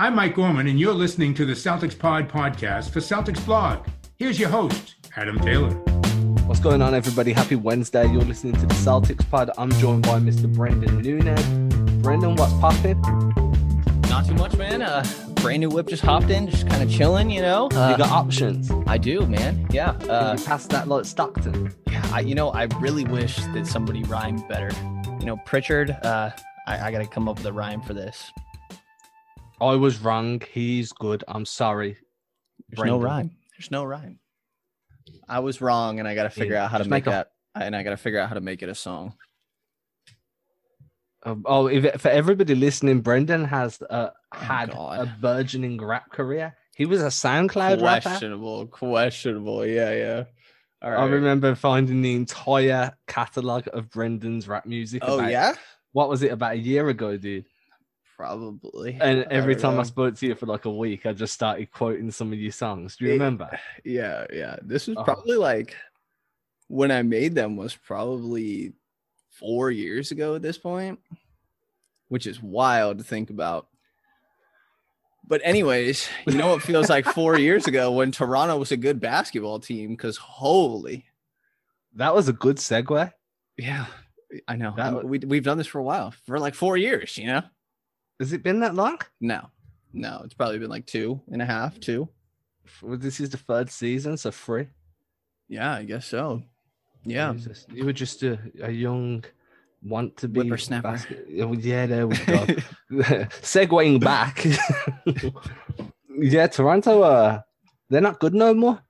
I'm Mike Gorman, and you're listening to the Celtics Pod podcast for Celtics Blog. Here's your host, Adam Taylor. What's going on, everybody? Happy Wednesday. You're listening to the Celtics Pod. I'm joined by Mr. Brendan Nunez. Brendan, what's popping? Not too much, man. Uh, brand new whip just hopped in, just kind of chilling, you know. Uh, you got options. I do, man. Yeah. Uh, you passed that like Stockton. Yeah. I, you know, I really wish that somebody rhymed better. You know, Pritchard. Uh, I, I got to come up with a rhyme for this. I was wrong. He's good. I'm sorry. There's Brendan. no rhyme. There's no rhyme. I was wrong, and I got to figure yeah, out how to make, make that. And I got to figure out how to make it a song. Um, oh, if for everybody listening, Brendan has uh, had oh a burgeoning rap career. He was a SoundCloud questionable, rapper. questionable. Yeah, yeah. Right. I remember finding the entire catalog of Brendan's rap music. Oh yeah. What was it about a year ago, dude? Probably. And every time know. I spoke to you for like a week, I just started quoting some of your songs. Do you remember? Yeah, yeah. This was oh. probably like when I made them was probably four years ago at this point, which is wild to think about. But anyways, you know what feels like four years ago when Toronto was a good basketball team? Because holy, that was a good segue. Yeah, I know. That, we we've done this for a while, for like four years. You know, has it been that long? No, no, it's probably been like two and a half, two. Well, this is the third season, so three. Yeah, I guess so. Yeah, Jesus. you were just a, a young want to be whippersnapper. Basket- yeah, there we go. Segwaying back. yeah, Toronto. Uh, they're not good no more.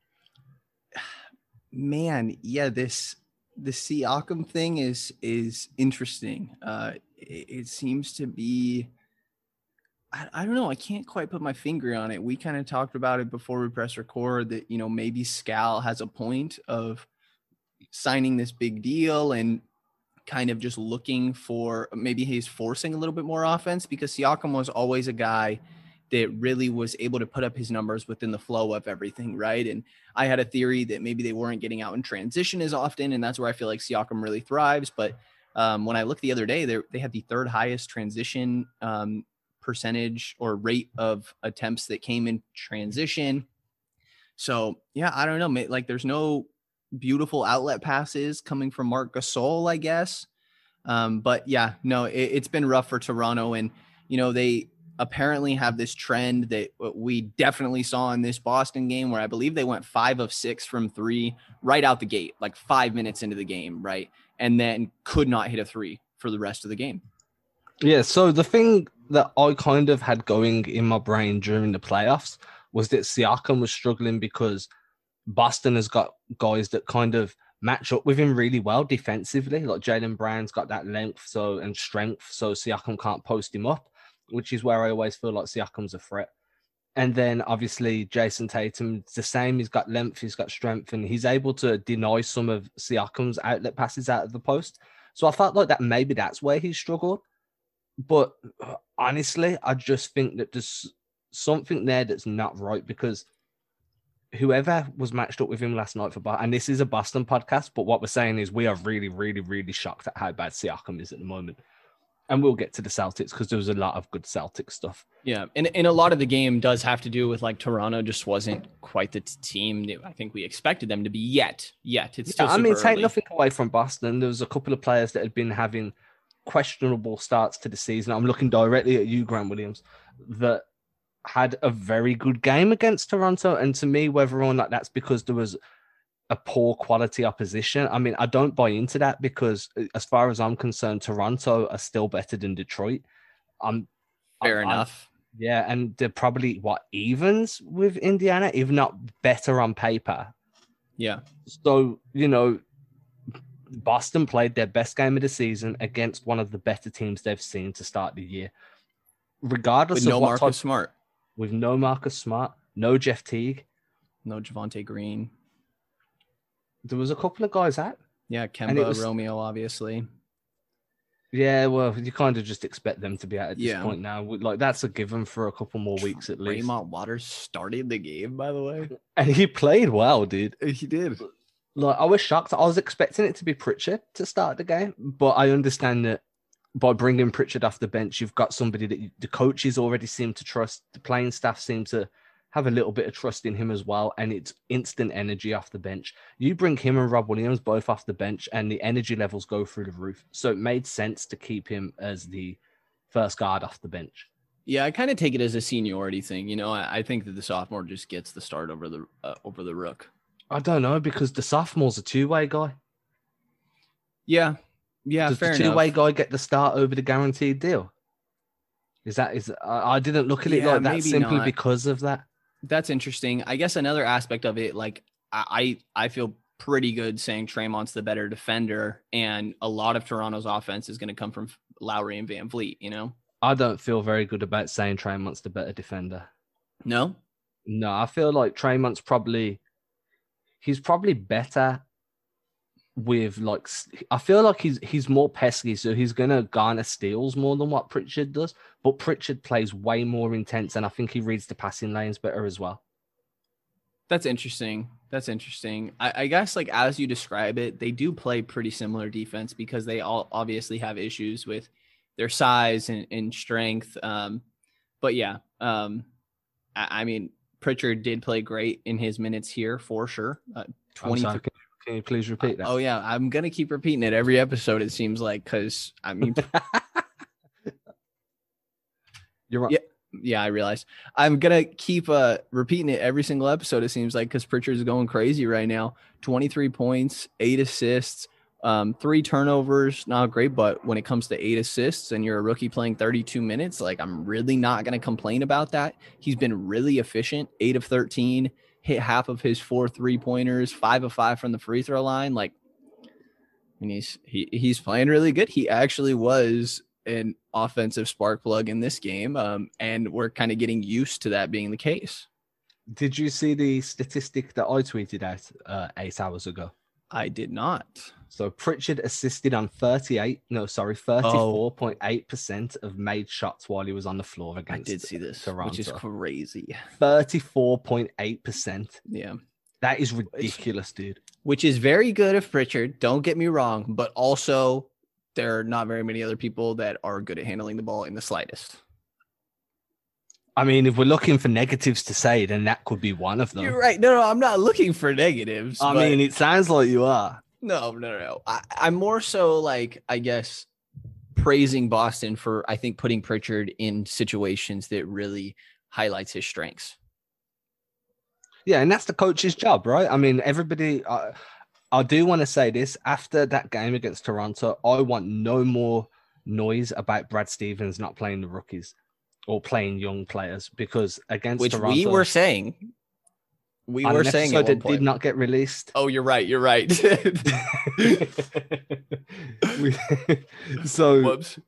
Man, yeah, this the Siakam thing is is interesting. Uh, it, it seems to be. I, I don't know. I can't quite put my finger on it. We kind of talked about it before we press record that you know maybe Scal has a point of signing this big deal and kind of just looking for maybe he's forcing a little bit more offense because Siakam was always a guy that really was able to put up his numbers within the flow of everything, right? And I had a theory that maybe they weren't getting out in transition as often, and that's where I feel like Siakam really thrives. But um, when I looked the other day, they they had the third highest transition um, percentage or rate of attempts that came in transition. So yeah, I don't know. Like, there's no beautiful outlet passes coming from Marc Gasol, I guess. Um, but yeah, no, it, has been rough for Toronto, and you know they apparently have this trend that we definitely saw in this Boston game, where I believe they went five of six from three right out the gate, like five minutes into the game, right, and then could not hit a three for the rest of the game. Yeah. So the thing that I kind of had going in my brain during the playoffs was that Siakam was struggling because Boston has got guys that kind of match up with him really well defensively. Like Jaylen Brown's got that length so and strength, so Siakam can't post him up, which is where I always feel like Siakam's a threat. And then obviously Jayson Tatum, the same. He's got length, he's got strength, and he's able to deny some of Siakam's outlet passes out of the post. So I felt like that maybe that's where he struggled. But uh, honestly, I just think that there's something there that's not right because whoever was matched up with him last night for Boston, and this is a Boston podcast, but what we're saying is we are really, really, really shocked at how bad Siakam is at the moment. And we'll get to the Celtics because there was a lot of good Celtic stuff. Yeah, and, and a lot of the game does have to do with like Toronto just wasn't quite the t- team that I think we expected them to be yet. Yet it's still. Yeah, I mean, take nothing away from Boston. There was a couple of players that had been having questionable starts to the season. I'm looking directly at you, Grant Williams, that had a very good game against Toronto. And to me, whether or not that's because there was a poor quality opposition, I mean, I don't buy into that because, uh, as far as I'm concerned, Toronto are still better than Detroit. I'm fair I'm, enough. I'm, yeah, and they're probably what evens with Indiana, if not better on paper. Yeah. So you know, Boston played their best game of the season against one of the better teams they've seen to start the year. Regardless With of no what Marcus type, Smart with no Marcus Smart, no Jeff Teague, no Javonte Green. There was a couple of guys out. Yeah, Kemba, was, Romeo, obviously. Yeah, well, you kind of just expect them to be out at this yeah. point now. Like that's a given for a couple more weeks at least. Tremont Waters started the game, by the way, and he played well, dude. He did. Like I was shocked. I was expecting it to be Pritchard to start the game, but I understand that by bringing Pritchard off the bench, you've got somebody that you, the coaches already seem to trust. The playing staff seem to have a little bit of trust in him as well, and it's instant energy off the bench. You bring him and Rob Williams both off the bench, and the energy levels go through the roof. So it made sense to keep him as the first guard off the bench. Yeah, I kind of take it as a seniority thing. You know, I, I think that the sophomore just gets the start over the uh, over the rook. I don't know because the sophomore's a two way guy. Yeah, yeah, Does fair the two way enough. guy get the start over the guaranteed deal? Is that is I, I didn't look at it Yeah, like that simply not. because of that. That's interesting. I guess another aspect of it, like I I feel pretty good saying Tremont's the better defender, and a lot of Toronto's offense is going to come from Lowry and VanVleet. You know, I don't feel very good about saying Tremont's the better defender. no, No, I feel like Tremont's probably he's probably better with like I feel like he's he's more pesky, so he's gonna garner steals more than what Pritchard does. But Pritchard plays way more intense, and I think he reads the passing lanes better as well. that's interesting. That's interesting. I, I guess like as you describe it, they do play pretty similar defense because they all obviously have issues with their size and, and strength. Um, but yeah, um, I, I mean Pritchard did play great in his minutes here for sure. Uh, I'm 20 sorry, can, can you please repeat that? Oh yeah, I'm gonna keep repeating it every episode. It seems like because I mean, You're right. Yeah. yeah, I realize I'm gonna keep uh repeating it every single episode. It seems like because Pritchard's going crazy right now. 23 points, eight assists, um, three turnovers. Not great, but when it comes to eight assists and you're a rookie playing 32 minutes, like I'm really not gonna complain about that. He's been really efficient. Eight of 13, hit half of his four three pointers, five of five from the free throw line. Like I mean, he's he he's playing really good. He actually was an offensive spark plug in this game, um, and we're kind of getting used to that being the case. Did you see the statistic that I tweeted out uh, eight hours ago? I did not. So Pritchard assisted on 38, no, sorry, 34.8% of made shots while he was on the floor against I did see this, Toronto. which is crazy. 34.8%. Yeah, That is ridiculous, dude. which is very good of Pritchard. Don't get me wrong, but also there are not very many other people that are good at handling the ball in the slightest. I mean, if we're looking for negatives to say, then that could be one of them. You're right. No, no, I'm not looking for negatives. I but- mean, it sounds like you are. No, no, no. I, I'm more so like, I guess, praising Boston for, I think, putting Pritchard in situations that really highlights his strengths. Yeah, and that's the coach's job, right? I mean, everybody. I, I do want to say this after that game against Toronto. I want no more noise about Brad Stevens not playing the rookies or playing young players because against Which Toronto, we were saying. We on were an saying episode at that did not get released. Oh, you're right. You're right. We- so Whoops.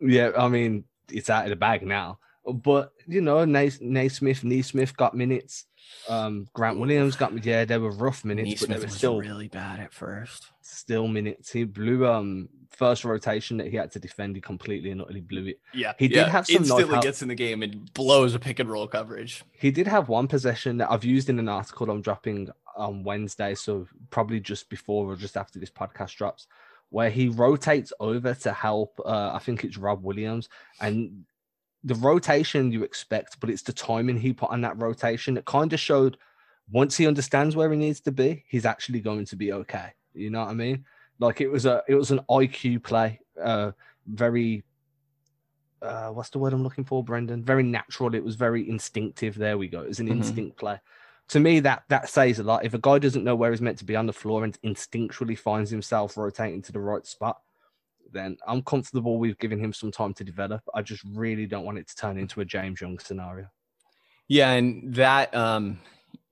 yeah, I mean, it's out of the bag now. But you know, Nay- Naismith, Neesmith got minutes. Um, Grant Williams got yeah, they were rough minutes, but they were was still really bad at first. still minutes. He blew um first rotation that he had to defend. He completely and utterly blew it. Yeah, He did have some instantly knockout- gets in the game and blows a pick and roll coverage. He did have one possession that I've used in an article I'm dropping on Wednesday, so probably just before or just after this podcast drops, where he rotates over to help. Uh, I think it's Rob Williams, and the rotation you expect, but it's the timing he put on that rotation that kind of showed. Once he understands where he needs to be, he's actually going to be okay. You know what I mean? Like it was a it was an IQ play, uh, very uh, what's the word I'm looking for, Brendan? Very natural. It was very instinctive. There we go. It was an Mhm. instinct play. To me, that that says a lot. If a guy doesn't know where he's meant to be on the floor and instinctually finds himself rotating to the right spot, then I'm comfortable with giving him some time to develop. I just really don't want it to turn into a James Young scenario. Yeah, and that um,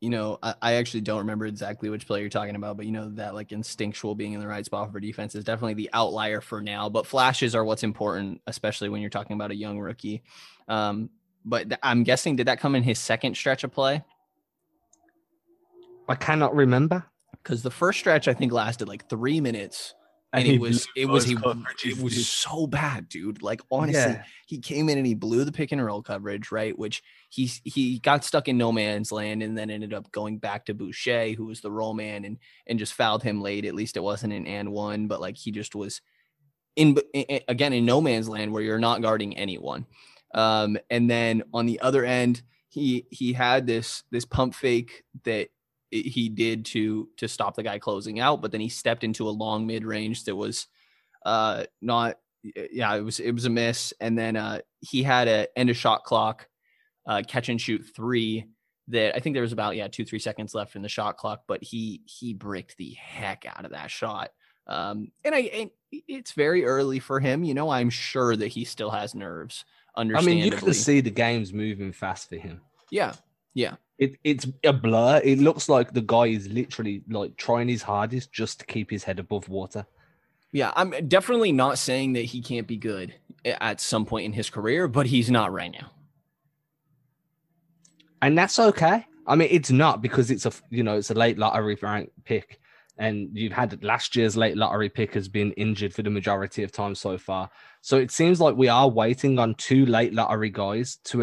you know, I, I actually don't remember exactly which player you're talking about, but you know that like instinctual being in the right spot for defense is definitely the outlier for now. But flashes are what's important, especially when you're talking about a young rookie. Um, but th- I'm guessing did that come in his second stretch of play? I cannot remember. Because the first stretch I think lasted like three minutes, and, he it was it was he it was so bad, dude. Like honestly, Yeah. he came in and he blew the pick and roll coverage, right? Which he he got stuck in no man's land and then ended up going back to Boucher, who was the roll man, and and just fouled him late. At least it wasn't an and one, but like he just was in, in again in no man's land where you're not guarding anyone. Um, and then on the other end, he he had this this pump fake that he did to to stop the guy closing out, but then he stepped into a long mid range that was uh not yeah it was it was a miss, and then uh he had a end of shot clock uh catch and shoot three that I think there was about yeah two three seconds left in the shot clock, but he he bricked the heck out of that shot. Um, and I and it's very early for him. You know, I'm sure that he still has nerves. Understandably. I mean, you can see the game's moving fast for him. Yeah, yeah. It, it's a blur. It looks like the guy is literally like trying his hardest just to keep his head above water. Yeah, I'm definitely not saying that he can't be good at some point in his career, but he's not right now. And that's okay. I mean, it's not because it's a you know it's a late lottery rank pick and you've had last year's late lottery pick has been injured for the majority of time so far. So it seems like we are waiting on two late lottery guys to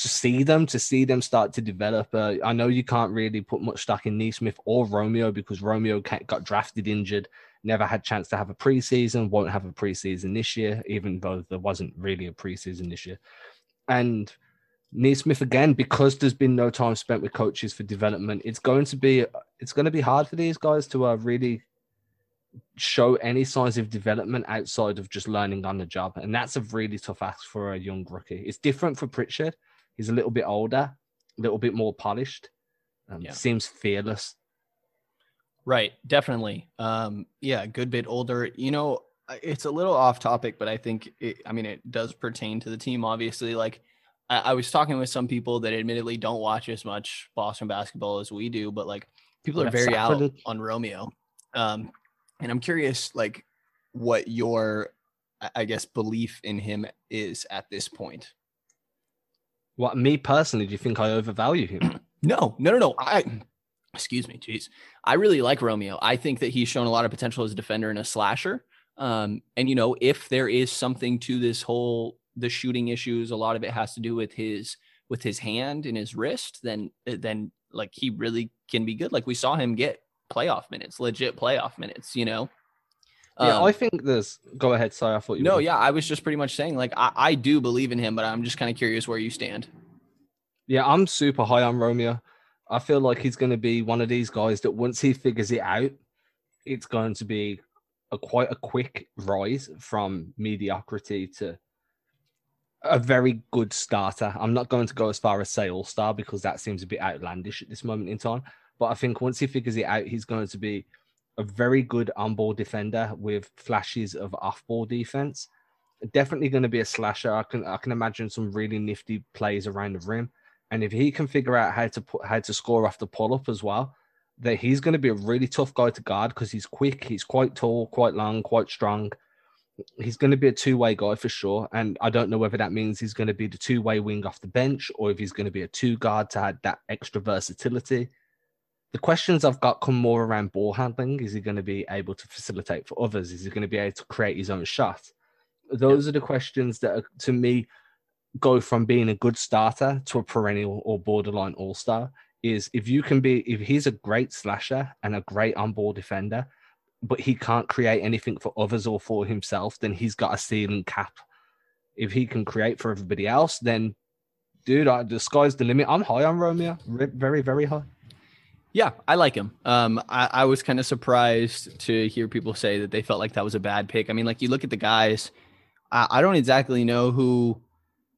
to see them, to see them start to develop. Uh, I know you can't really put much stock in Nesmith or Romeo because Romeo got drafted injured, never had chance to have a preseason, won't have a preseason this year, even though there wasn't really a preseason this year. And Nesmith again, because there's been no time spent with coaches for development, it's going to be it's going to be hard for these guys to uh, really show any signs of development outside of just learning on the job, and that's a really tough ask for a young rookie. It's different for Pritchard; he's a little bit older, a little bit more polished, um, yeah. seems fearless. Right, definitely. Um, yeah, a good bit older. You know, it's a little off topic, but I think it, I mean it does pertain to the team. Obviously, like I, I was talking with some people that admittedly don't watch as much Boston basketball as we do, but like people are very out on Romeo. Um, and I'm curious, like, what your, I guess, belief in him is at this point. What me personally? Do you think I overvalue him? no, no, no, no. I, excuse me, jeez. I really like Romeo. I think that he's shown a lot of potential as a defender and a slasher. Um, and you know, if there is something to this whole the shooting issues, a lot of it has to do with his with his hand and his wrist, then eh, then like he really can be good. Like we saw him get playoff minutes, legit playoff minutes, you know. Yeah, um, I think there's. Go ahead. Sorry, I thought you. No, were. yeah, I was just pretty much saying like I, I do believe in him, but I'm just kind of curious where you stand. Yeah, I'm super high on Romeo. I feel like he's going to be one of these guys that once he figures it out, it's going to be a quite a quick rise from mediocrity to a very good starter. I'm not going to go as far as say all star because that seems a bit outlandish at this moment in time. But I think once he figures it out, he's going to be a very good on ball defender with flashes of off ball defense. Definitely going to be a slasher. I can I can imagine some really nifty plays around the rim. And if he can figure out how to put how to score off the pull up as well, that he's going to be a really tough guy to guard because he's quick, he's quite tall, quite long, quite strong he's going to be a two way guy for sure. And I don't know whether that means he's going to be the two way wing off the bench or if he's going to be a two guard to add that extra versatility. The questions I've got come more around ball handling. Is he going to be able to facilitate for others? Is he going to be able to create his own shot? Those are the questions that, are, to me, go from being a good starter to a perennial or borderline all star. Is if you can be, if he's a great slasher and a great on ball defender, but he can't create anything for others or for himself, then he's got a ceiling cap. If he can create for everybody else, then dude, I, the sky's the limit. I'm high on Romeo, very, very high. Yeah, I like him. Um, I, I was kind of surprised to hear people say that they felt like that was a bad pick. I mean, like you look at the guys, I, I don't exactly know who,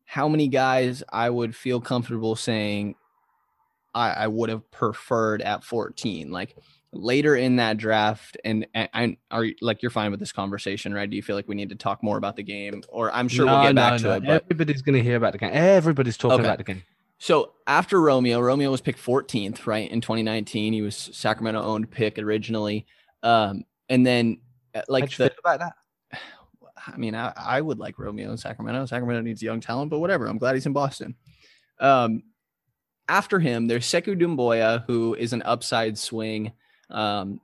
how many guys I would feel comfortable saying I, I would have preferred at 14. Like later in that draft and, and are like you're fine with this conversation right do you feel like we need to talk more about the game or i'm sure no, we'll get no, back no. to it but... everybody's going to hear about the game everybody's talking okay. about the game so after romeo romeo was picked 14th right in 2019 he was sacramento owned pick originally. Um and then uh, like the, about that? I mean I, I would like romeo in sacramento. Sacramento needs young talent but whatever. I'm glad he's in boston. Um after him, there's Sekou Doumbouya, who is an upside swing. Um,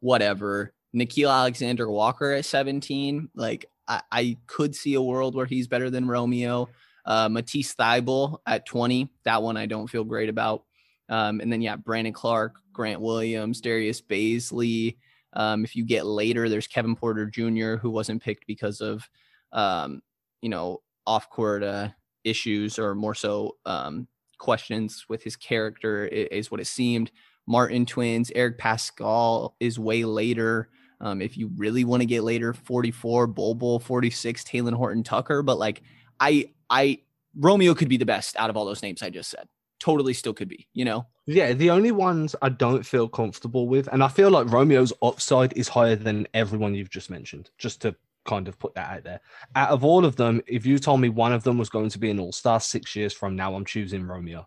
whatever. Nickeil Alexander Walker at 17, like I, I, could see a world where he's better than Romeo. Uh, Matisse Thybulle at 20, that one I don't feel great about. Um, and then yeah, Brandon Clarke, Grant Williams, Darius Bazley, Um, if you get later, there's Kevin Porter Jr., who wasn't picked because of, um, you know, off court uh, issues or more so um, questions with his character, is what it seemed. Martin twins, Eric Paschall is way later. Um, if you really want to get later, 44, Bol Bol 46, Talen Horton Tucker. But like, I, I, Romeo could be the best out of all those names I just said. Totally still could be, you know? Yeah, the only ones I don't feel comfortable with, and I feel like Romeo's upside is higher than everyone you've just mentioned, just to kind of put that out there. Out of all of them, if you told me one of them was going to be an all star six years from now, I'm choosing Romeo.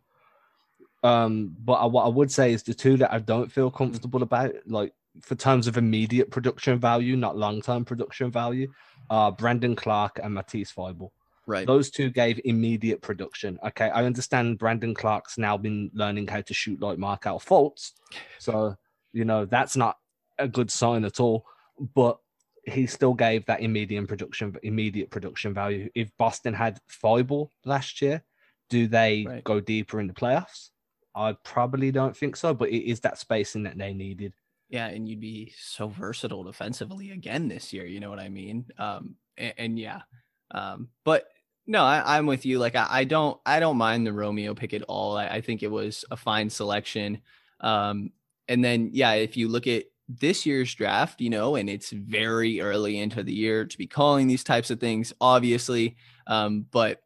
Um, but I, what I would say is the two that I don't feel comfortable about, like for terms of immediate production value, not long term production value, are Brandon Clarke and Matisse Thybulle. Right. Those two gave immediate production. Okay. I understand Brandon Clarke's now been learning how to shoot like Markelle Fultz. So, you know, that's not a good sign at all. But he still gave that immediate production immediate production value. If Boston had Thybulle last year, do they right. go deeper in the playoffs? I probably don't think so, but it is that spacing that they needed. Yeah, and you'd be so versatile defensively again this year. You know what I mean? Um, and, and yeah, um, but no, I, am with you. Like I, I, don't, I don't mind the Romeo pick at all. I, I think it was a fine selection. Um, and then yeah, if you look at this year's draft, you know, and it's very early into the year to be calling these types of things, obviously. Um, but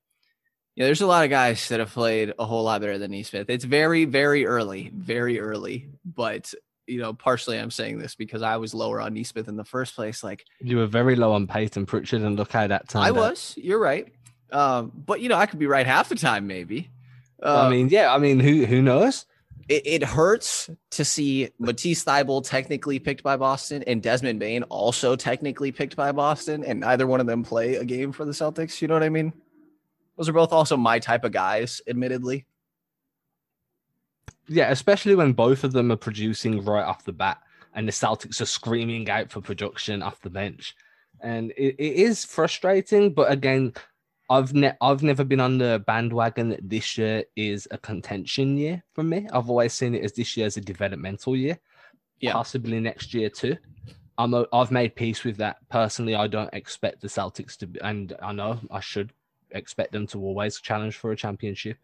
yeah, there's a lot of guys that have played a whole lot better than Nesmith. It's very, very early, very early. But you know, partially I'm saying this because I was lower on Nesmith in the first place. Like you were very low on Payton Pritchard, and look how that time. I was. You're right. Um, but you know, I could be right half the time, maybe. Uh, I mean, yeah. I mean, who who knows? It, it hurts to see Matisse Thybulle technically picked by Boston and Desmond Bane also technically picked by Boston, and neither one of them play a game for the Celtics. You know what I mean? Those are both also my type of guys, admittedly. Yeah, especially when both of them are producing right off the bat and the Celtics are screaming out for production off the bench. And it, it is frustrating, but again, I've ne- I've never been on the bandwagon that this year is a contention year for me. I've always seen it as this year as a developmental year, yeah. possibly next year too. I'm a, I've made peace with that personally. I don't expect the Celtics to, be, and I know I should expect them to always challenge for a championship.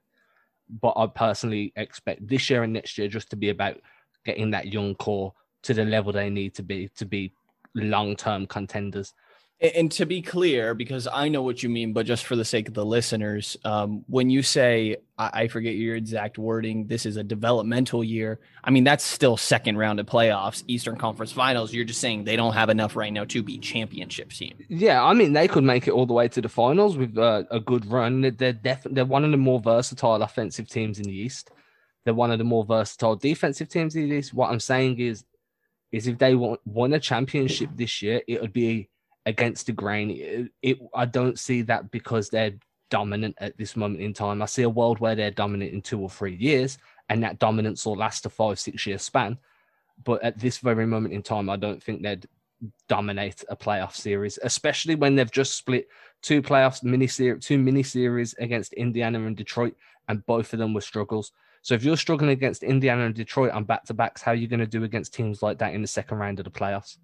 But I personally expect this year and next year just to be about getting that young core to the level they need to be to be long term contenders. And to be clear, because I know what you mean, but just for the sake of the listeners, um, when you say, I forget your exact wording, this is a developmental year, I mean, that's still second round of playoffs, Eastern Conference Finals. You're just saying they don't have enough right now to be championship team. Yeah, I mean, they could make it all the way to the finals with uh, a good run. They're, def- they're one of the more versatile offensive teams in the East. They're one of the more versatile defensive teams in the East. What I'm saying is, is if they won, won a championship this year, it would be against the grain. It, it, I don't see that because they're dominant at this moment in time. I see a world where they're dominant in two or three years, and that dominance will last a five, six year span. But at this very moment in time, I don't think they'd dominate a playoff series, especially when they've just split two playoffs mini series, two mini series against Indiana and Detroit, and both of them were struggles. So if you're struggling against Indiana and Detroit on back to backs, how are you going to do against teams like that in the second round of the playoffs?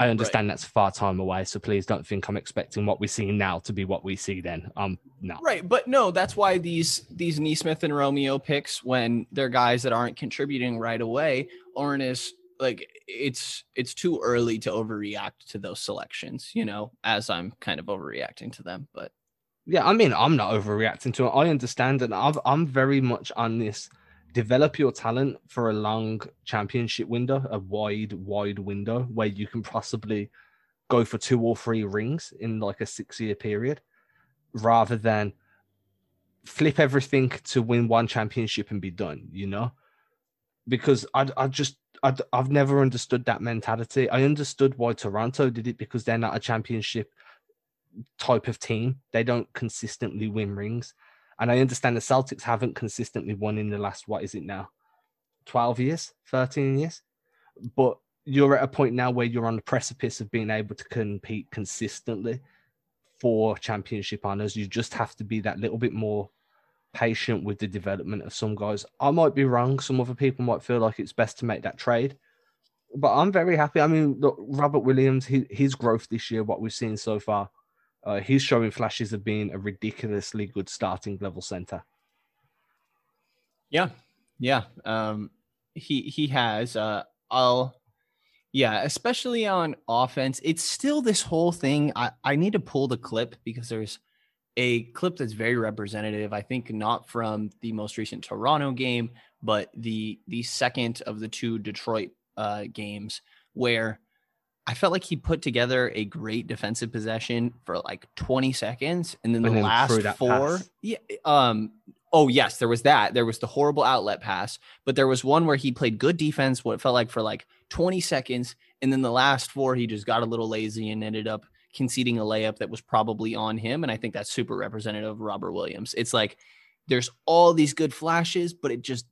I understand right. that's far time away, so please don't think I'm expecting what we see now to be what we see then. Um, no. Right, but no, that's why these these Nesmith and Romeo picks, when they're guys that aren't contributing right away, aren't as like it's it's too early to overreact to those selections. You know, as I'm kind of overreacting to them, but yeah, I mean, I'm not overreacting to it. I understand, and I've, I'm very much on this develop your talent for a long championship window, a wide, wide window where you can possibly go for two or three rings in like a six year period rather than flip everything to win one championship and be done, you know? Because I, I just, I, I've never understood that mentality. I understood why Toronto did it because they're not a championship type of team. They don't consistently win rings. And I understand the Celtics haven't consistently won in the last, what is it now? 12 years, 13 years. But you're at a point now where you're on the precipice of being able to compete consistently for championship honors. You just have to be that little bit more patient with the development of some guys. I might be wrong. Some other people might feel like it's best to make that trade. but I'm very happy. I mean, look, Robert Williams, his, his growth this year, what we've seen so far, uh, he's showing flashes of being a ridiculously good starting level center. Yeah, yeah. Um, he he has. Uh, I'll. Yeah, especially on offense, it's still this whole thing. I I need to pull the clip because there's a clip that's very representative. I think not from the most recent Toronto game, but the the second of the two Detroit uh, games where I felt like he put together a great defensive possession for like 20 seconds, and then the and last four, pass. yeah, um, oh yes, there was that. There was the horrible outlet pass, but there was one where he played good defense. What it felt like for like 20 seconds, and then the last four, he just got a little lazy and ended up conceding a layup that was probably on him. And I think that's super representative of Robert Williams. It's like there's all these good flashes, but it just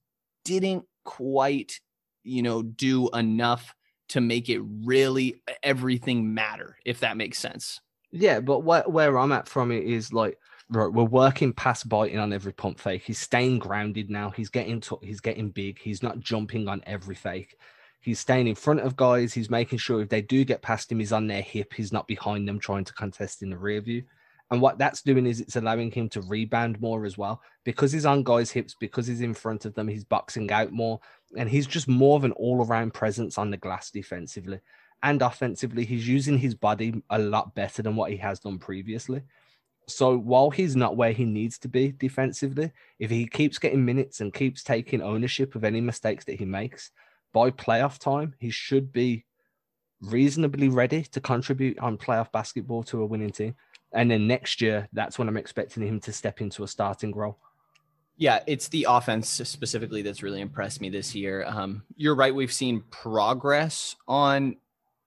didn't quite, you know, do enough to make it really everything matter, if that makes sense. Yeah, but where, where I'm at from it is like right, we're working past biting on every pump fake. He's staying grounded now. He's getting to, he's getting big. He's not jumping on every fake. He's staying in front of guys. He's making sure if they do get past him, he's on their hip. He's not behind them trying to contest in the rear view. And what that's doing is it's allowing him to rebound more as well because he's on guys' hips, because he's in front of them, he's boxing out more, and he's just more of an all around presence on the glass defensively and offensively. He's using his body a lot better than what he has done previously. So while he's not where he needs to be defensively, if he keeps getting minutes and keeps taking ownership of any mistakes that he makes, by playoff time, he should be reasonably ready to contribute on playoff basketball to a winning team. And then next year, that's when I'm expecting him to step into a starting role. Yeah, it's the offense specifically that's really impressed me this year. Um, you're right; we've seen progress on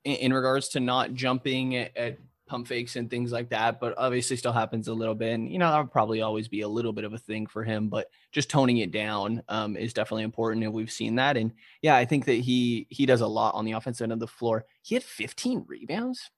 in, in regards to not jumping at, at pump fakes and things like that, but obviously still happens a little bit. And, you know, that would probably always be a little bit of a thing for him, but just toning it down um, is definitely important. And we've seen that. And yeah, I think that he, he does a lot on the offensive end of the floor. He had 15 rebounds.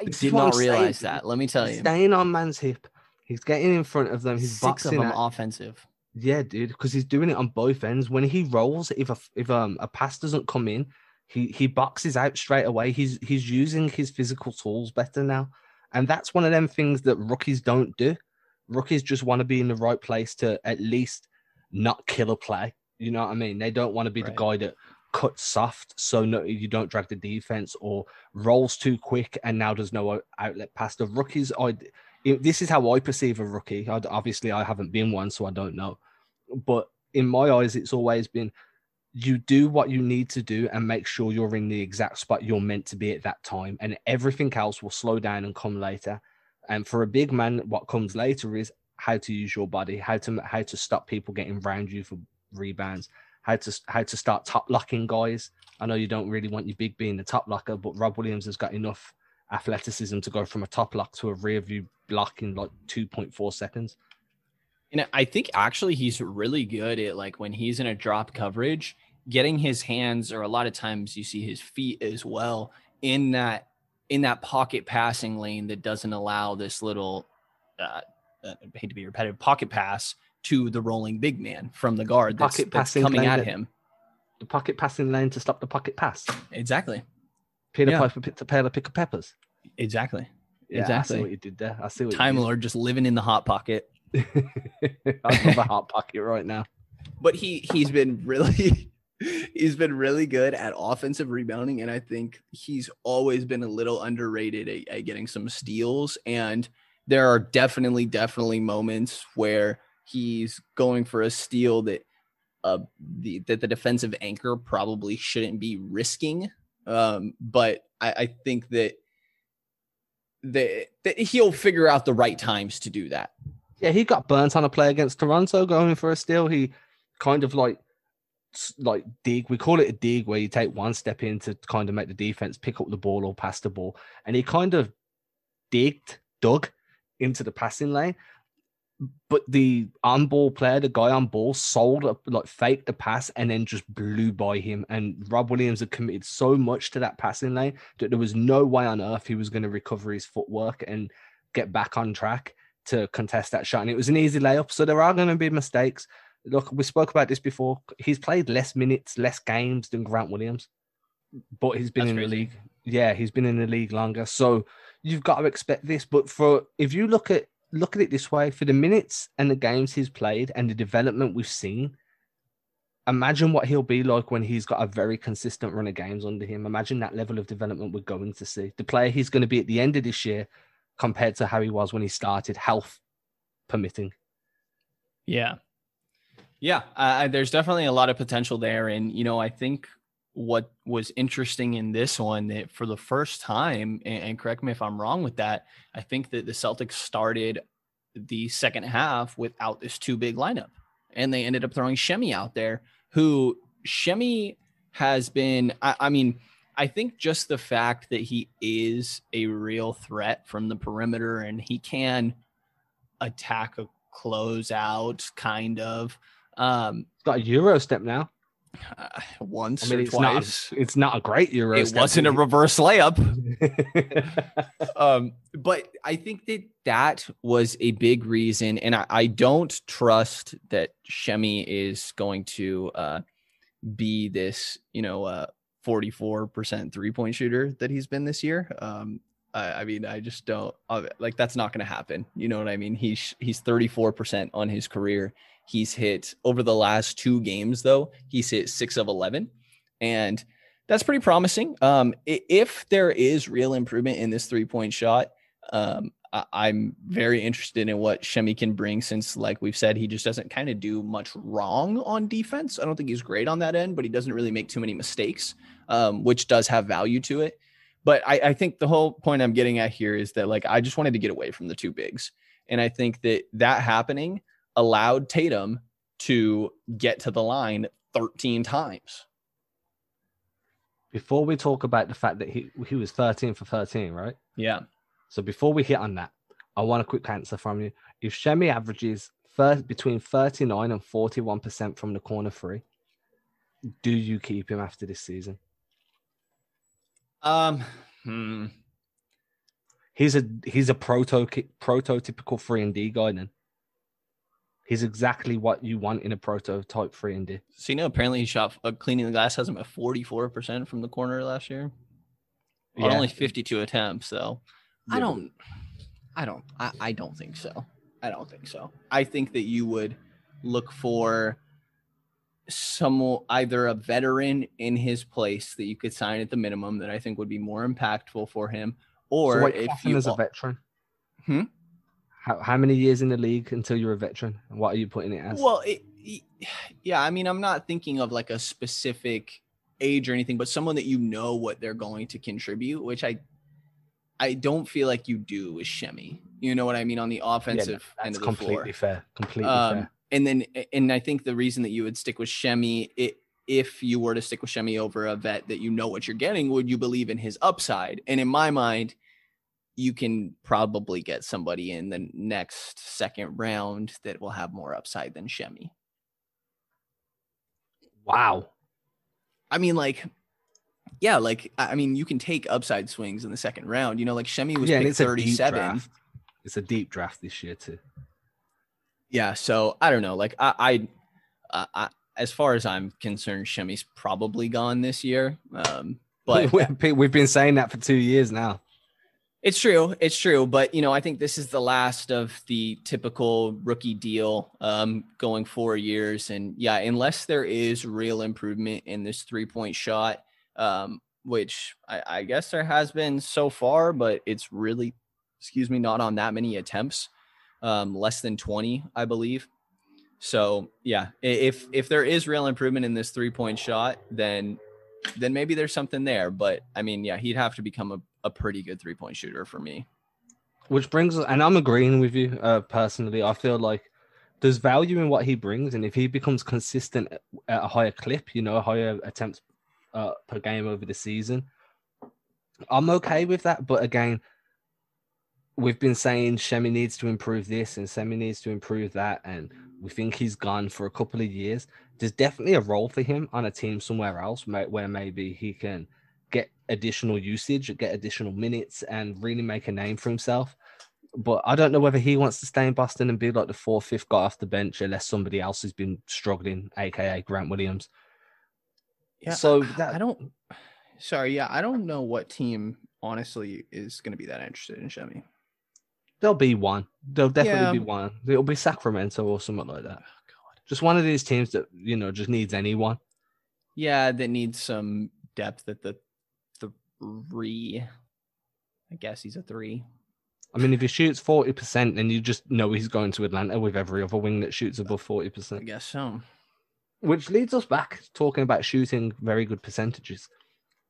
I did not realize that. Let me tell you. Staying on man's hip. He's getting in front of them. He's Six boxing of them offensive. Yeah, dude, because he's doing it on both ends. When he rolls, if a if um a pass doesn't come in, he he boxes out straight away. He's he's using his physical tools better now, and that's one of them things that rookies don't do. Rookies just want to be in the right place to at least not kill a play. You know what I mean? They don't want to be right. the guy that cuts soft so no you don't drag the defense or rolls too quick and now there's no outlet pass. The rookies, I this is how I perceive a rookie. I, obviously, I haven't been one, so I don't know. But in my eyes, it's always been you do what you need to do and make sure you're in the exact spot you're meant to be at that time and everything else will slow down and come later. And for a big man what comes later is how to use your body how to how to stop people getting around you for rebounds how to how to start top locking guys. I know you don't really want your big being the top locker but rob williams has got enough athleticism to go from a top lock to a rear view block in like 2.4 seconds and I think actually he's really good at like when he's in a drop coverage, getting his hands or a lot of times you see his feet as well in that in that pocket passing lane that doesn't allow this little uh, uh, I hate to be repetitive pocket pass to the rolling big man from the guard that's, pocket that's coming at him. The pocket passing lane to stop the pocket pass. Exactly. Peter yeah. Piper to pair the pick of peppers. Exactly. Yeah, exactly. I see what you did there. I see what you Time Lord just living in the hot pocket. I have a hot pocket right now. But he he's been really he's been really good at offensive rebounding, and I think he's always been a little underrated at, at getting some steals. And there are definitely definitely moments where he's going for a steal that uh the that the defensive anchor probably shouldn't be risking. Um, but I, I think that that, that he'll figure out the right times to do that. Yeah, he got burnt on a play against Toronto going for a steal. He kind of like like dig. We call it a dig where you take one step in to kind of make the defense pick up the ball or pass the ball, and he kind of digged, dug into the passing lane. But the on ball player, the guy on ball, sold up, like faked the pass and then just blew by him. And Rob Williams had committed so much to that passing lane that there was no way on earth he was going to recover his footwork and get back on track to contest that shot. And it was an easy layup. So there are going to be mistakes. Look, we spoke about this before. He's played less minutes, less games than Grant Williams. but he's been That's in crazy. the league. Yeah, he's been in the league longer. So you've got to expect this. But for if you look at look at it this way, for the minutes and the games he's played and the development we've seen, imagine what he'll be like when he's got a very consistent run of games under him. Imagine that level of development we're going to see. The player he's going to be at the end of this year compared to how he was when he started, health permitting. Yeah. Yeah. Uh, there's definitely a lot of potential there. And, you know, I think what was interesting in this one that for the first time, and, and correct me if I'm wrong with that, I think that the Celtics started the second half without this two big lineup. And they ended up throwing Semi out there, who Semi has been, I, I mean, I think just the fact that he is a real threat from the perimeter and he can attack a closeout kind of um He's got a Euro step now. uh, once I mean, or it's twice. not, it's not a great Euro it wasn't a reverse layup. um, but I think that that was a big reason, and I, I don't trust that Semi is going to uh, be this, you know, uh, 44% three point shooter that he's been this year. Um, I, I mean, I just don't uh, like that's not going to happen. You know what I mean? He's he's 34% on his career. He's hit over the last two games, though, he's hit six of 11. And that's pretty promising. Um, if there is real improvement in this three point shot, um, I- I'm very interested in what Semi can bring since, like we've said, he just doesn't kind of do much wrong on defense. I don't think he's great on that end, but he doesn't really make too many mistakes, um, which does have value to it. But I, I think the whole point I'm getting at here is that, like, I just wanted to get away from the two bigs. And I think that that happening allowed Tatum to get to the line 13 times. Before we talk about the fact that he he was 13 for 13, right? Yeah. So before we hit on that, I want a quick answer from you. If Semi averages first between 39 and 41% from the corner three, do you keep him after this season? Um, hmm. He's a he's a proto prototypical three and D guy. Then he's exactly what you want in a prototype three and D. So you know, apparently he shot uh, cleaning the glass has him at forty four percent from the corner last year. On Yeah. only fifty two attempts, though. I Yeah, but- don't, I don't, I, I don't think so. I don't think so. I think that you would look for some either a veteran in his place that you could sign at the minimum that I think would be more impactful for him, or so what if you as a veteran? Hmm? How, how many years in the league until you're a veteran? What are you putting it as? Well, it, yeah, I mean, I'm not thinking of like a specific age or anything, but someone that you know what they're going to contribute, which I I don't feel like you do with Semi. You know what I mean on the Yeah, offensive end of the completely floor. fair. Completely Um, fair. And then and I think the reason that you would stick with Semi it if you were to stick with Semi over a vet that you know what you're getting, would you believe in his upside? And in my mind, you can probably get somebody in the next second round that will have more upside than Semi. Wow. I mean, like, yeah, like I mean, you can take upside swings in the second round. You know, like Semi was yeah, picked it's 37. draft. It's a deep draft this year too. Yeah, so I don't know. Like I, I, I, I as far as I'm concerned, Semi's probably gone this year. Um, but we've been- we've been saying that for two years now. It's true. It's true. But, you know, I think this is the last of the typical rookie deal um, going four years. And yeah, unless there is real improvement in this three point shot, um, which I, I guess there has been so far, but it's really, excuse me, not on that many attempts, um, less than 20, I believe. So yeah, if if there is real improvement in this three point shot, then then maybe there's something there. But I mean, yeah, he'd have to become a, a pretty good three point shooter for me. Which brings and I'm agreeing with you uh, personally. I feel like there's value in what he brings, and if he becomes consistent at a higher clip, you know, higher attempts uh, per game over the season, I'm okay with that. But again, we've been saying Semi needs to improve this and Semi needs to improve that, and we think he's gone for a couple of years. There's definitely a role for him on a team somewhere else where maybe he can get additional usage, get additional minutes, and really make a name for himself. But I don't know whether he wants to stay in Boston and be like the fourth, fifth guy off the bench, unless somebody else has been struggling, aka Grant Williams. Yeah. So that- I don't. Sorry, yeah, I don't know what team honestly is going to be that interested in Semi. There'll be one. There'll definitely Yeah. be one. It'll be Sacramento or something like that. Oh, just one of these teams that you know just needs anyone. Yeah, that needs some depth at the three. I guess he's a three. I mean, if he shoots forty percent, then you just know he's going to Atlanta with every other wing that shoots above forty percent. I guess so. Which leads us back talking about shooting very good percentages.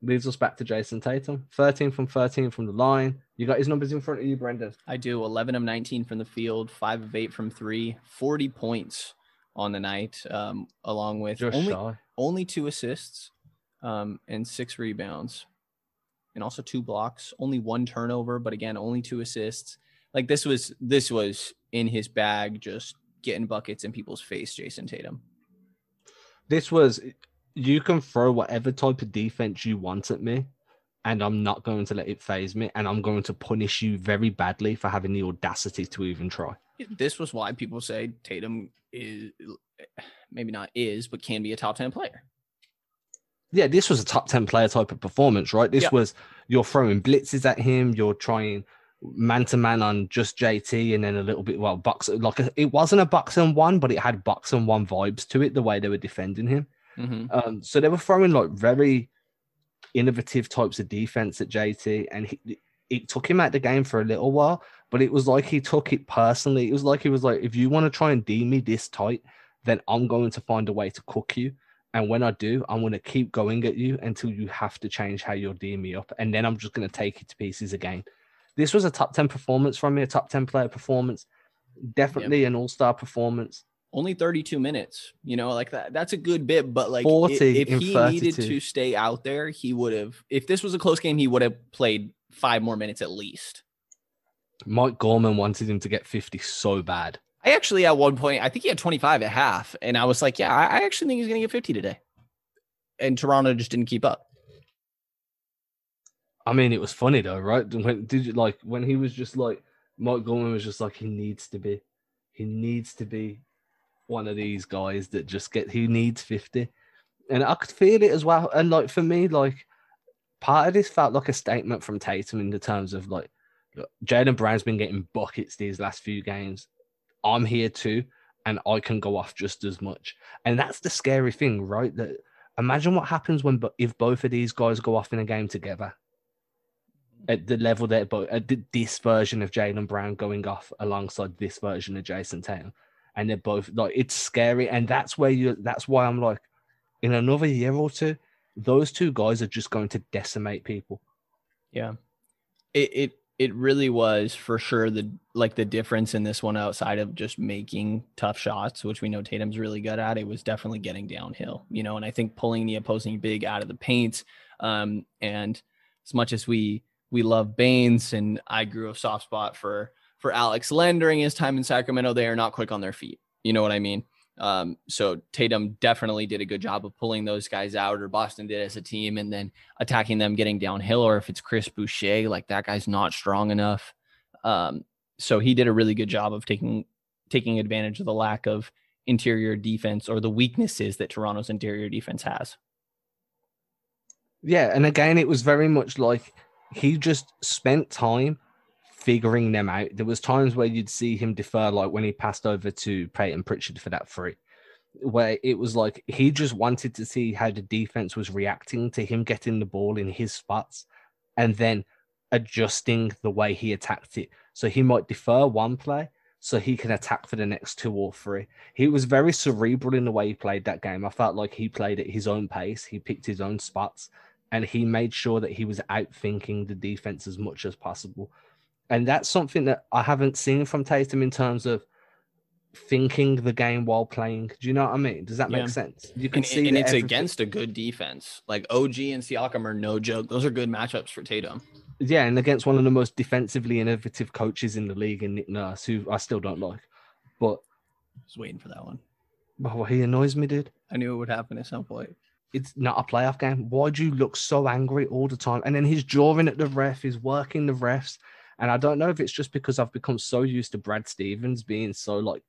Leads us back to Jayson Tatum, thirteen from thirteen from the line. You got his numbers in front of you, Brendan. I do 11 of 19 from the field, 5 of 8 from 3, 40 points on the night, um, along with Just only, shy. only two assists um, and six rebounds, and also two blocks. Only one turnover, but again, only two assists. Like this was this was in his bag, just getting buckets in people's face. Jayson Tatum. this was you can throw whatever type of defense you want at me and i'm not going to let it phase me and i'm going to punish you very badly for having the audacity to even try This was why people say Tatum is maybe not is, but can be a top 10 player. yeah this was a top 10 player type of performance right this Yeah. was you're throwing blitzes at him you're trying man to man on just jt and then a little bit well box like it wasn't a box and one but it had box and one vibes to it the way they were defending him Mm-hmm. Um, so they were throwing like very innovative types of defense at JT, and he, it took him out the game for a little while. But it was like he took it personally. It was like he was like, if you want to try and D me this tight, then I'm going to find a way to cook you. And when I do, I'm going to keep going at you until you have to change how you're D'ing me up, and then I'm just going to take it to pieces again. This was a top ten performance from me, a top ten player performance, definitely an all star performance. Only 32 minutes you know like that that's a good bit but like i- 40 if in he 32. needed to stay out there he would have if this was a close game he would have played five more minutes at least Mike Gorman wanted him to get 50 so bad. i actually at one point i think he had 25 at half and i was like yeah i, I actually think he's gonna get 50 today and toronto just didn't keep up I mean, it was funny though, right? When did you like when he was just like Mike Gorman was just like he needs to be, he needs to be one of these guys that just get who needs fifty, and I could feel it as well. And like for me, like part of this felt like a statement from Tatum in the terms of like Jaylen Brown's been getting buckets these last few games. I'm here too, and I can go off just as much. And that's the scary thing, right? That imagine what happens when if both of these guys go off in a game together at the level that both at this version of Jaylen Brown going off alongside this version of Jayson Tatum, and they're both like it's scary, and that's where you. That's why I'm like, in another year or two, those two guys are just going to decimate people. Yeah. It it it really was for sure the like the difference in this one outside of just making tough shots, which we know Tatum's really good at. It was definitely getting downhill, you know, and I think pulling the opposing big out of the paint. Um, and as much as we we love Baynes and I grew a soft spot for for Alex Len during his time in Sacramento, they are not quick on their feet. You know what I mean? Um, so Tatum definitely did a good job of pulling those guys out, or Boston did as a team, and then attacking them getting downhill, or if it's Chris Boucher, like that guy's not strong enough. Um, so he did a really good job of taking taking advantage of the lack of interior defense or the weaknesses that Toronto's interior defense has. Yeah, and again, it was very much like he just spent time figuring them out. There was times where you'd see him defer, like when he passed over to Payton Pritchard for that free, where it was like he just wanted to see how the defense was reacting to him getting the ball in his spots, and then adjusting the way he attacked it. So he might defer one play so he can attack for the next two or three. He was very cerebral in the way he played that game. I felt like he played at his own pace. He picked his own spots and he made sure that he was outthinking the defense as much as possible. And that's something that I haven't seen from Tatum in terms of thinking the game while playing. Do you know what I mean? Does that make Yeah. sense? You can And, see and it's everything- against a good defense. Like OG and Siakam are no joke. Those are good matchups for Tatum. Yeah, and against one of the most defensively innovative coaches in the league in Nick Nurse, who I still don't like. But I was waiting for that one. oh, he annoys me, dude. I knew it would happen at some point. It's not a playoff game. Why do you look so angry all the time? And then he's jawing at the ref, he's working the refs. And I don't know if it's just because I've become so used to Brad Stevens being so like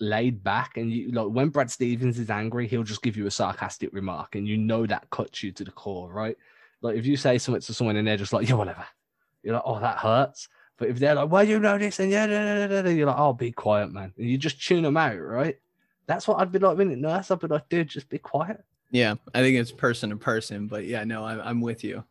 laid back. And you like when Brad Stevens is angry, he'll just give you a sarcastic remark, and you know that cuts you to the core, right? Like if you say something to someone and they're just like, yeah, whatever, you're like, oh, that hurts. But if they're like, well, you know this, and yeah, da, da, da, you're like, oh, be quiet, man. And you just tune them out, right? That's what I'd be like, it nurse, I'd be like, dude, just be quiet. Yeah, I think it's person to person, but yeah, no, I'm, I'm with you.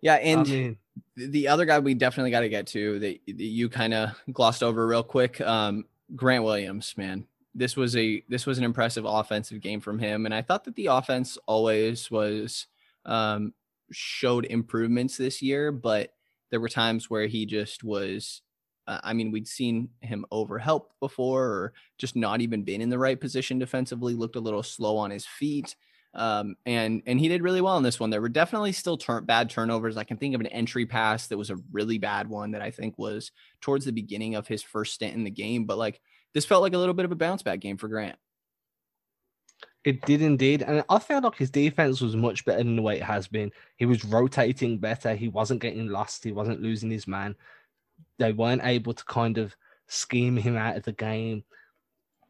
Yeah, and I mean, the other guy we definitely got to get to that you kind of glossed over real quick, um, Grant Williams, man. This was a this was an impressive offensive game from him, and I thought that the offense always was um, showed improvements this year, but there were times where he just was. Uh, I mean, we'd seen him overhelp before, or just not even been in the right position defensively. Looked a little slow on his feet. Um, and and he did really well in this one. There were definitely still turn bad turnovers. I can think of an entry pass that was a really bad one that I think was towards the beginning of his first stint in the game. But like this felt like a little bit of a bounce back game for Grant. It did indeed. And I felt like his defense was much better than the way it has been. He was rotating better. He wasn't getting lost. He wasn't losing his man. They weren't able to kind of scheme him out of the game.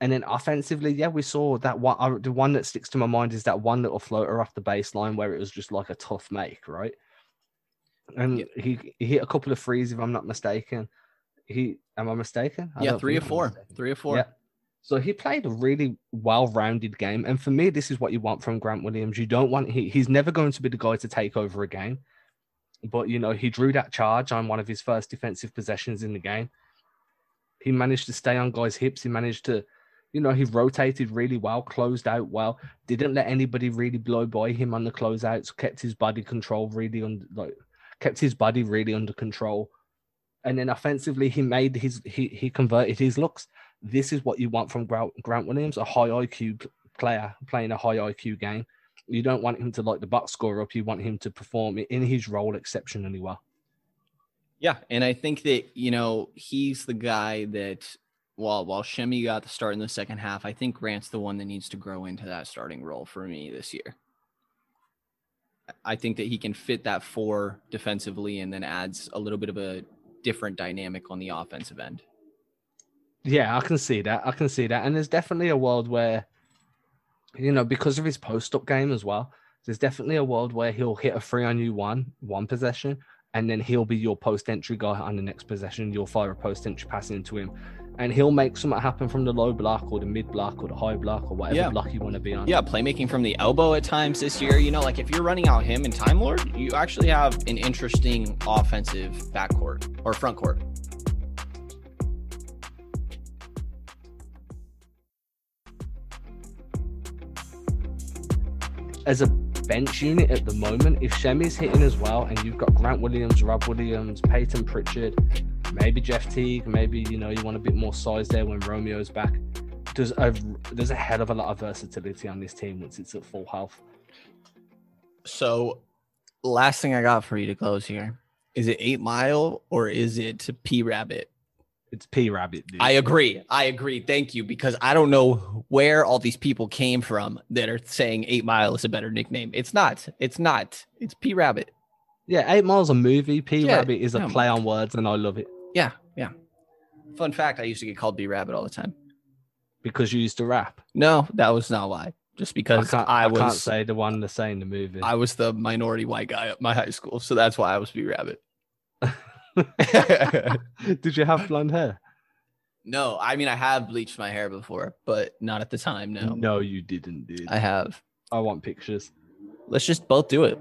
And then offensively, yeah, we saw that one. Uh, the one that sticks to my mind is that one little floater off the baseline where it was just like a tough make, right? And he, he hit a couple of threes, if I'm not mistaken. He am I mistaken? I yeah, three or four, three or four. Yeah. So he played a really well-rounded game, and for me, this is what you want from Grant Williams. You don't want he, he's never going to be the guy to take over a game, but you know he drew that charge on one of his first defensive possessions in the game. He managed to stay on guys' hips. He managed to, you know, he rotated really well, closed out well, didn't let anybody really blow by him on the closeouts. Kept his body control really under, like, kept his body really under control. And then offensively, he made his he he converted his looks this is what you want from Grant, Grant Williams, a high IQ player playing a high IQ game. You don't want him to like the box score up. You want him to perform in his role exceptionally well. Yeah, and I think that you know he's the guy that while while Semi got the start in the second half, I think Grant's the one that needs to grow into that starting role for me this year. I think that he can fit that four defensively and then adds a little bit of a different dynamic on the offensive end. Yeah, I can see that. I can see that. And there's definitely a world where, you know, because of his post up game as well, there's definitely a world where he'll hit a three on you one, one possession, and then he'll be your post entry guy on the next possession. You'll fire a post entry pass into him, and he'll make something happen from the low block or the mid block or the high block or whatever Yeah. block you want to be on. Yeah, playmaking from the elbow at times this year. You know, like if you're running out him and Time Lord, you actually have an interesting offensive backcourt or front court. as a bench unit at the moment, if Semi's hitting as well, and you've got Grant Williams, Rob Williams, Payton Pritchard, maybe Jeff Teague, maybe you know you want a bit more size there when Romeo's back. There's a there's a hell of a lot of versatility on this team once it's at full health. So, last thing I got for you to close here is it Eight Mile or is it P Rabbit? It's P Rabbit, dude. I agree. I agree. Thank you because I don't know where all these people came from that are saying Eight Mile is a better nickname. It's not. It's not. It's P Rabbit. yeah, Eight Miles is a movie. P Yeah, Rabbit is a play on words, and I love it Yeah. Yeah. Fun fact I used to get called B Rabbit all the time. because you used to rap. No, that was not why. Just I because can't, I, I was can't say the one to say in the movie. I was the minority white guy at my high school, so that's why I was B Rabbit. Did you have blonde hair? no, I mean I have bleached my hair before, but not at the time. No, No, you didn't, dude. I have. I want pictures. Let's just both do it.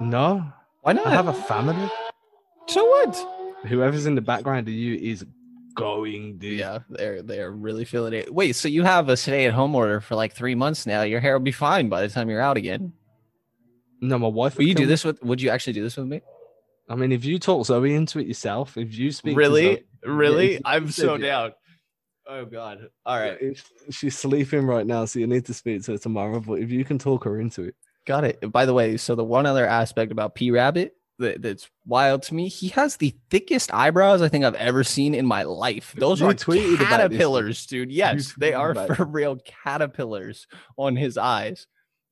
No, Why not? I have a family. so what? Whoever's in the background of you is going, dude. Yeah, they're they're really feeling it. Wait, so you have a stay at home order for like three months now? Your hair will be fine by the time you're out again. No, my wife. Will would you do this with? Would you actually do this with me? I mean, if you talk Zoe into it yourself, if you speak, Really, Zoe- really? Yeah, I'm so down. Oh God! All right, she's sleeping right now, so you need to speak to her tomorrow. But if you can talk her into it, got it. By the way, so the one other aspect about P Rabbit that, that's wild to me, he has the thickest eyebrows I think I've ever seen in my life. Those You are tweeted caterpillars, dude. Yes, they are for real caterpillars on his eyes.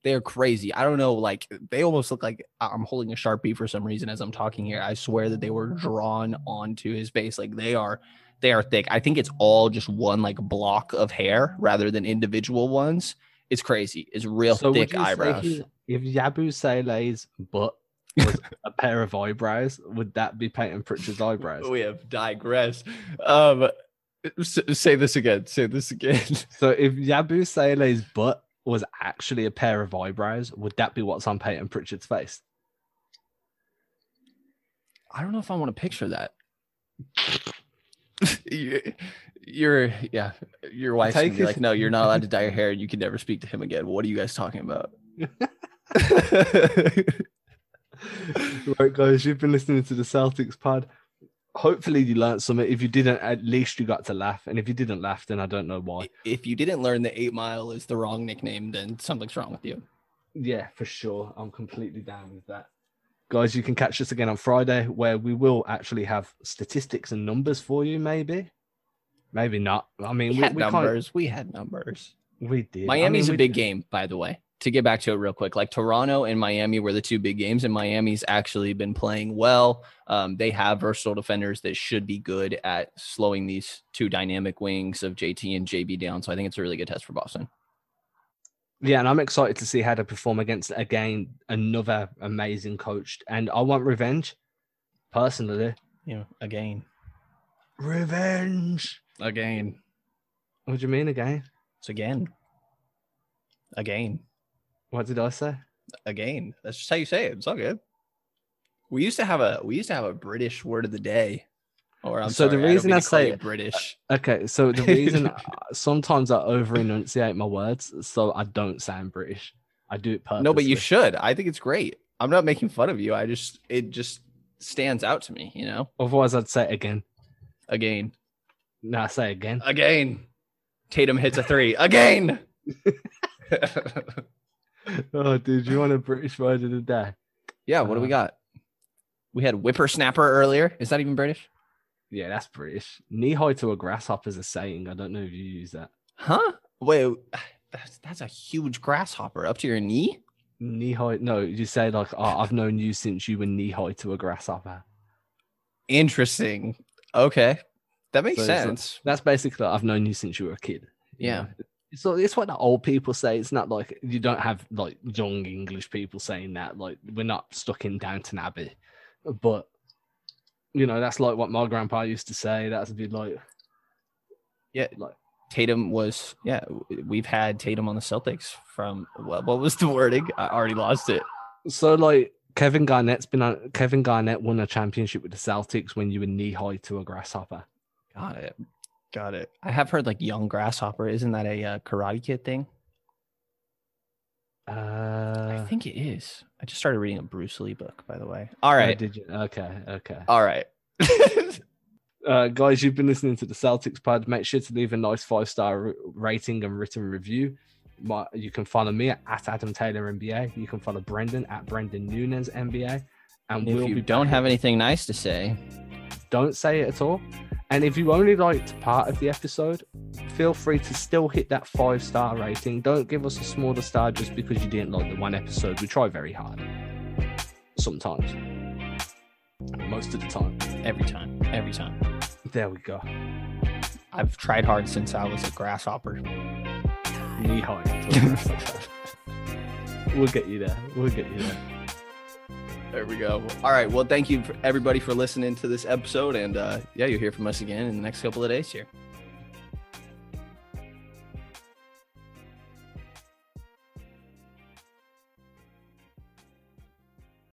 They're crazy. I don't know, like they almost look like I'm holding a sharpie for some reason as I'm talking here. I swear that they were drawn onto his face. Like they are, they are thick. I think it's all just one like block of hair rather than individual ones. It's crazy. It's real so thick eyebrows. he- If Yabusele's butt was a pair of eyebrows, would that be Payton Pritchard's eyebrows? We have digressed. Um, say this again. Say this again. So if Yabusele's butt was actually a pair of eyebrows, would that be what's on Payton Pritchard's face? I don't know if I want to picture that. You- you're, yeah, your wife's Take like, no, you're not allowed to dye your hair, and you can never speak to him again. What are you guys talking about? right, guys, you've been listening to the Celtics pod. Hopefully, you learned something. If you didn't, at least you got to laugh. And if you didn't laugh, then I don't know why. if you didn't learn that Eight Mile is the wrong nickname, then something's wrong with you. Yeah, for sure. I'm completely down with that. Guys, you can catch us again on Friday where we will actually have statistics and numbers for you, maybe. Maybe not. I mean, We we, had we numbers. We had numbers. we did. I Miami's mean, a we- big game, by the way. To get back to it real quick, like Toronto and Miami were the two big games, and Miami's actually been playing well. Um, they have versatile defenders that should be good at slowing these two dynamic wings of JT and JB down. So I think it's a really good test for Boston. Yeah, and I'm excited to see how to perform against again another amazing coach. And I want revenge, personally. You know, again, Revenge. again, What do you mean again? it's again, again, What did I say? again. That's just how you say it. It's all good. We used to have a we used to have a British word of the day. Or I'm So the sorry, I don't reason mean I say- British. Okay, so the reason sometimes I over enunciate my words so I don't sound British. I do it purposely. No, but you should. I think it's great. I'm not making fun of you. I just it just stands out to me, you know. Otherwise, I'd say again. Again, No, I say again. again. Tatum hits a three again. Oh, dude, you want a British word of that? yeah, what do we Uh, got? We had whippersnapper earlier. Is that even British? Yeah, that's British. Knee high to a grasshopper is a saying. I don't know if you use that. Huh? Wait, that's that's a huge grasshopper up to your knee. Knee high. No, you say like, oh, I've known you since you were knee high to a grasshopper. Interesting. Okay, that makes So it's like- sense. That's basically I've known you since you were a kid. you Yeah. know? So it's what the old people say. It's not like you don't have like young English people saying that. Like we're not stuck in Downton Abbey, but you know that's like what my grandpa used to say. That's a bit like Yeah, like Tatum was. Yeah, we've had Tatum on the Celtics from. What, what was the wording? I already lost it. so like Kevin Garnett's been on. Kevin Garnett won a championship with the Celtics when you were knee high to a grasshopper. Got it. Got it. I have heard like young grasshopper. Isn't that a uh, Karate Kid thing? I Uh, think it is. I just started reading a Bruce Lee book, by the way. All oh, did you? Okay, okay. All right. Uh, guys, you've been listening to the Celtics pod. Make sure to leave a nice five star rating and written review. My, you can follow me at Adam Taylor NBA. You can follow Brendan at Brendan Nunes NBA. And if we'll you be don't back- have anything nice to say, don't say it at all. And if you only liked part of the episode, feel free to still hit that five star rating. Don't give us a smaller star just because you didn't like the one episode. We try very hard. Sometimes. Most of the time. every time, every time. There we go. I've tried hard since I was a grasshopper. Knee high. we'll get you there. We'll get you there. There we go. All right. Well, thank you for everybody for listening to this episode, and uh, yeah, you'll hear from us again in the next couple of days here.